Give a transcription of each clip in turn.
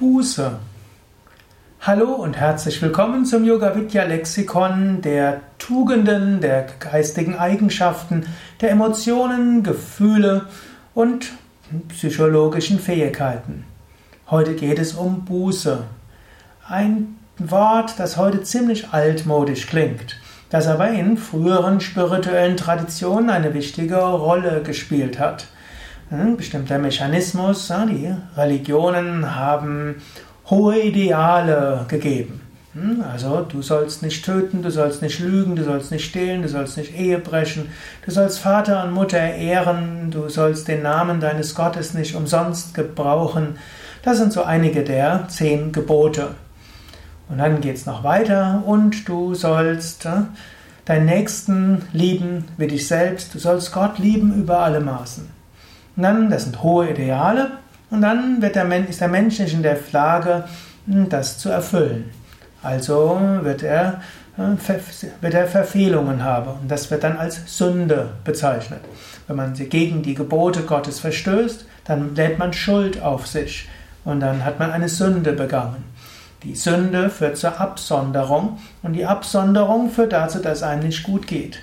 Buße. Hallo und herzlich willkommen zum Yoga Vidya Lexikon der Tugenden, der geistigen Eigenschaften, der Emotionen, Gefühle und psychologischen Fähigkeiten. Heute geht es um Buße. Ein Wort, das heute ziemlich altmodisch klingt, das aber in früheren spirituellen Traditionen eine wichtige Rolle gespielt hat bestimmter Mechanismus. Die Religionen haben hohe Ideale gegeben. Hm, also du sollst nicht töten, du sollst nicht lügen, du sollst nicht stehlen, du sollst nicht Ehe brechen, du sollst Vater und Mutter ehren, du sollst den Namen deines Gottes nicht umsonst gebrauchen. Das sind so einige der zehn Gebote. Und dann geht es noch weiter und du sollst deinen Nächsten lieben wie dich selbst, du sollst Gott lieben über alle Maßen. Das sind hohe Ideale, und dann wird der Mensch, ist der Mensch nicht in der Lage, das zu erfüllen. Also wird er, äh, wird er Verfehlungen haben. Und das wird dann als Sünde bezeichnet. Wenn man gegen die Gebote Gottes verstößt, dann lädt man Schuld auf sich. Und dann hat man eine Sünde begangen. Die Sünde führt zur Absonderung und die Absonderung führt dazu, dass es einem nicht gut geht.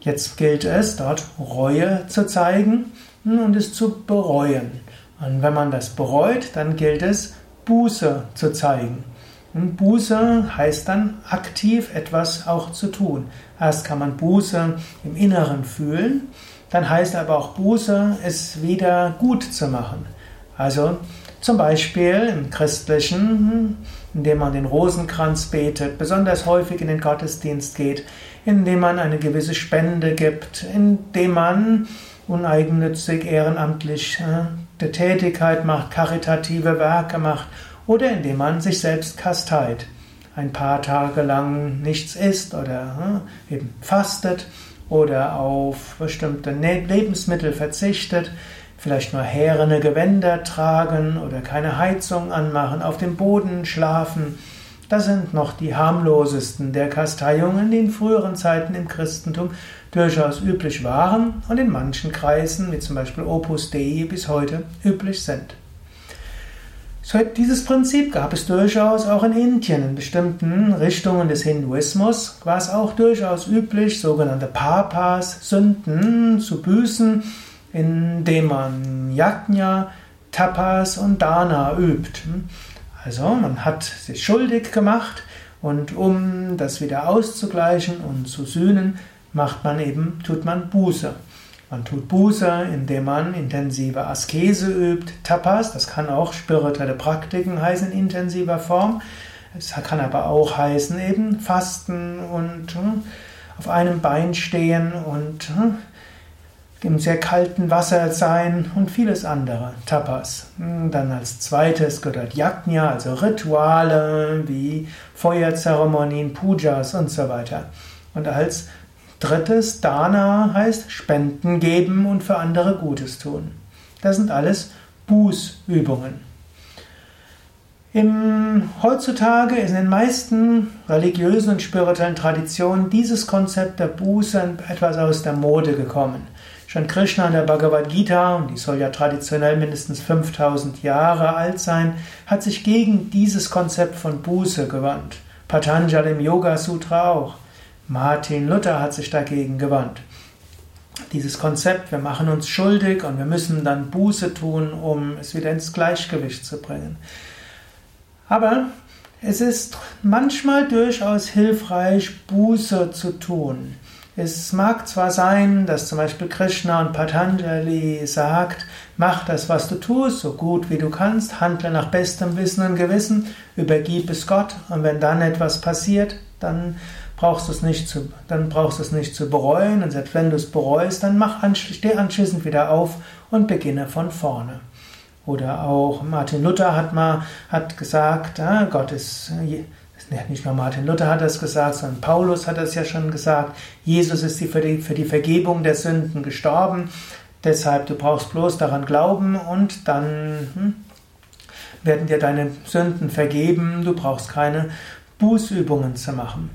Jetzt gilt es, dort Reue zu zeigen und es zu bereuen. Und wenn man das bereut, dann gilt es, Buße zu zeigen. Und Buße heißt dann aktiv etwas auch zu tun. Erst kann man Buße im Inneren fühlen, dann heißt aber auch Buße, es wieder gut zu machen. Also zum Beispiel im Christlichen, indem man den Rosenkranz betet, besonders häufig in den Gottesdienst geht, indem man eine gewisse Spende gibt, indem man uneigennützig, ehrenamtlich äh, Tätigkeit macht, karitative Werke macht oder indem man sich selbst kasteit. Ein paar Tage lang nichts isst oder äh, eben fastet oder auf bestimmte ne-, Lebensmittel verzichtet, vielleicht nur härene Gewänder tragen oder keine Heizung anmachen, auf dem Boden schlafen. Das sind noch die harmlosesten der Kasteiungen, die in früheren Zeiten im Christentum durchaus üblich waren und in manchen Kreisen, wie zum Beispiel Opus Dei, bis heute üblich sind. Dieses Prinzip gab es durchaus auch in Indien. In bestimmten Richtungen des Hinduismus war es auch durchaus üblich, sogenannte Papas, Sünden zu büßen, indem man Yajna, Tapas und Dana übt. Also man hat sich schuldig gemacht und um das wieder auszugleichen und zu sühnen, macht man eben, tut man Buße. Man tut Buße, indem man intensive Askese übt, Tapas, das kann auch spirituelle Praktiken heißen in intensiver Form. Es kann aber auch heißen eben Fasten und hm, auf einem Bein stehen und hm, im sehr kalten Wasser sein und vieles andere. Tapas. Hm, dann als zweites gehört Yajna, also Rituale wie Feuerzeremonien, Pujas und so weiter. Und als Drittes, Dana heißt Spenden geben und für andere Gutes tun. Das sind alles Bußübungen. Im, heutzutage ist in den meisten religiösen und spirituellen Traditionen dieses Konzept der Buße etwas aus der Mode gekommen. Schon Krishna in der Bhagavad Gita, und die soll ja traditionell mindestens 5000 Jahre alt sein, hat sich gegen dieses Konzept von Buße gewandt. Patanjali im Yoga Sutra auch. Martin Luther hat sich dagegen gewandt. Dieses Konzept, wir machen uns schuldig und wir müssen dann Buße tun, um es wieder ins Gleichgewicht zu bringen. Aber es ist manchmal durchaus hilfreich, Buße zu tun. Es mag zwar sein, dass zum Beispiel Krishna und Patanjali sagt, mach das, was du tust, so gut wie du kannst, handle nach bestem Wissen und Gewissen, übergib es Gott und wenn dann etwas passiert, dann brauchst du es nicht zu, dann brauchst du es nicht zu bereuen und selbst wenn du es bereust, dann mach steh anschließend wieder auf und beginne von vorne. Oder auch Martin Luther hat mal hat gesagt, ah, Gott ist nicht nur Martin Luther hat das gesagt, sondern Paulus hat das ja schon gesagt. Jesus ist für die, Vergebung der Sünden gestorben. Deshalb, du brauchst bloß daran glauben und dann hm, werden dir deine Sünden vergeben. Du brauchst keine Bußübungen zu machen.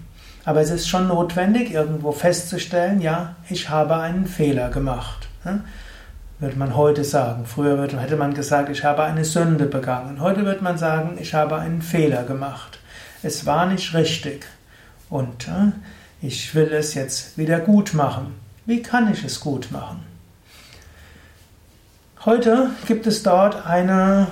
Aber es ist schon notwendig, irgendwo festzustellen, ja, ich habe einen Fehler gemacht. würde man heute sagen. Früher hätte man gesagt, ich habe eine Sünde begangen. Heute wird man sagen, ich habe einen Fehler gemacht. Es war nicht richtig. Und äh, ich will es jetzt wieder gut machen. Wie kann ich es gut machen? Heute gibt es dort eine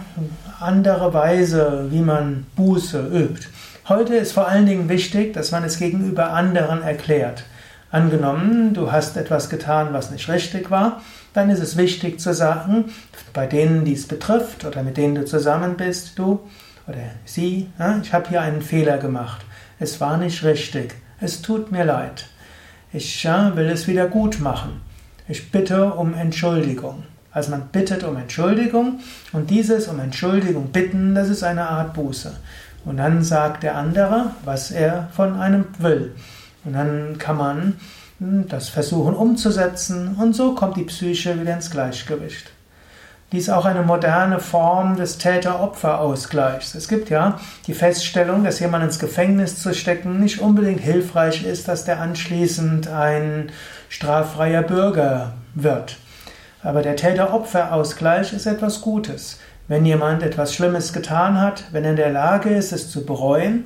andere Weise, wie man Buße übt. Heute ist vor allen Dingen wichtig, dass man es gegenüber anderen erklärt. Angenommen, du hast etwas getan, was nicht richtig war, dann ist es wichtig zu sagen, bei denen dies betrifft oder mit denen du zusammen bist, du oder sie, ich habe hier einen Fehler gemacht. Es war nicht richtig. Es tut mir leid. Ich will es wieder gut machen. Ich bitte um Entschuldigung. Also man bittet um Entschuldigung und dieses um Entschuldigung bitten, das ist eine Art Buße. Und dann sagt der andere, was er von einem will. Und dann kann man hm, das versuchen umzusetzen und so kommt die Psyche wieder ins Gleichgewicht. Dies ist auch eine moderne Form des Täter-Opfer-Ausgleichs. Es gibt ja die Feststellung, dass jemand ins Gefängnis zu stecken nicht unbedingt hilfreich ist, dass der anschließend ein straffreier Bürger wird. Aber der Täter-Opfer-Ausgleich ist etwas Gutes. Wenn jemand etwas Schlimmes getan hat, wenn er in der Lage ist, es zu bereuen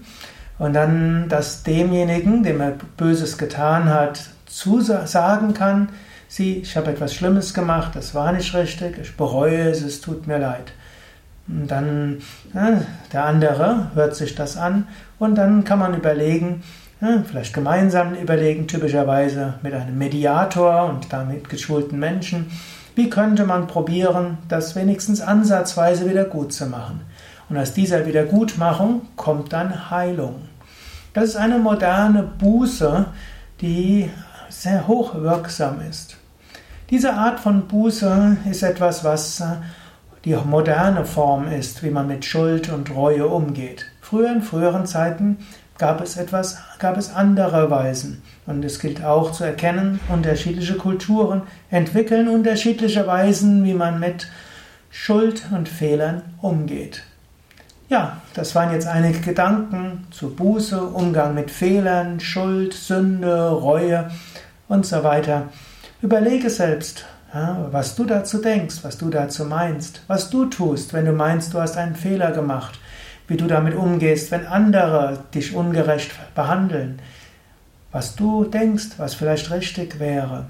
und dann das demjenigen, dem er Böses getan hat, zusagen kann, sieh, ich habe etwas Schlimmes gemacht, das war nicht richtig, ich bereue es, es tut mir leid. Und dann ja, der andere hört sich das an und dann kann man überlegen, ja, vielleicht gemeinsam überlegen, typischerweise mit einem Mediator und damit geschulten Menschen, wie könnte man probieren, das wenigstens ansatzweise wieder gut zu machen? Und aus dieser Wiedergutmachung kommt dann Heilung. Das ist eine moderne Buße, die sehr hochwirksam ist. Diese Art von Buße ist etwas, was die moderne Form ist, wie man mit Schuld und Reue umgeht. Früher in früheren Zeiten gab es etwas, gab es andere Weisen. Und es gilt auch zu erkennen, unterschiedliche Kulturen entwickeln unterschiedliche Weisen, wie man mit Schuld und Fehlern umgeht. Ja, das waren jetzt einige Gedanken zu Buße, Umgang mit Fehlern, Schuld, Sünde, Reue und so weiter. Überlege selbst, was du dazu denkst, was du dazu meinst, was du tust, wenn du meinst, du hast einen Fehler gemacht wie du damit umgehst, wenn andere dich ungerecht behandeln, was du denkst, was vielleicht richtig wäre.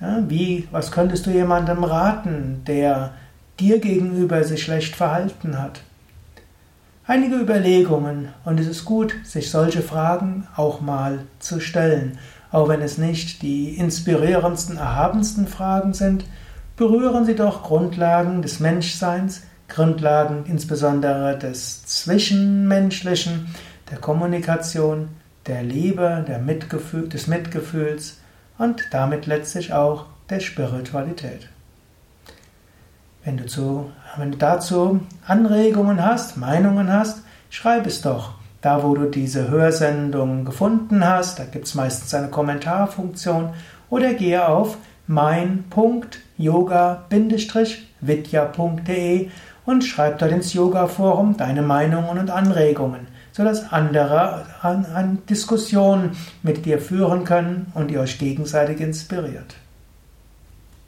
Ja, wie, was könntest du jemandem raten, der dir gegenüber sich schlecht verhalten hat? Einige Überlegungen und es ist gut, sich solche Fragen auch mal zu stellen. Auch wenn es nicht die inspirierendsten, erhabensten Fragen sind, berühren sie doch Grundlagen des Menschseins, Grundlagen insbesondere des Zwischenmenschlichen, der Kommunikation, der Liebe, der Mitgefühl, des Mitgefühls und damit letztlich auch der Spiritualität. Wenn du, zu, wenn du dazu Anregungen hast, Meinungen hast, schreib es doch. Da, wo du diese Hörsendung gefunden hast, da gibt es meistens eine Kommentarfunktion oder gehe auf mein.yoga-vidya.de und schreib dort ins Yoga-Forum deine Meinungen und Anregungen, sodass andere an, an Diskussionen mit dir führen können und ihr euch gegenseitig inspiriert.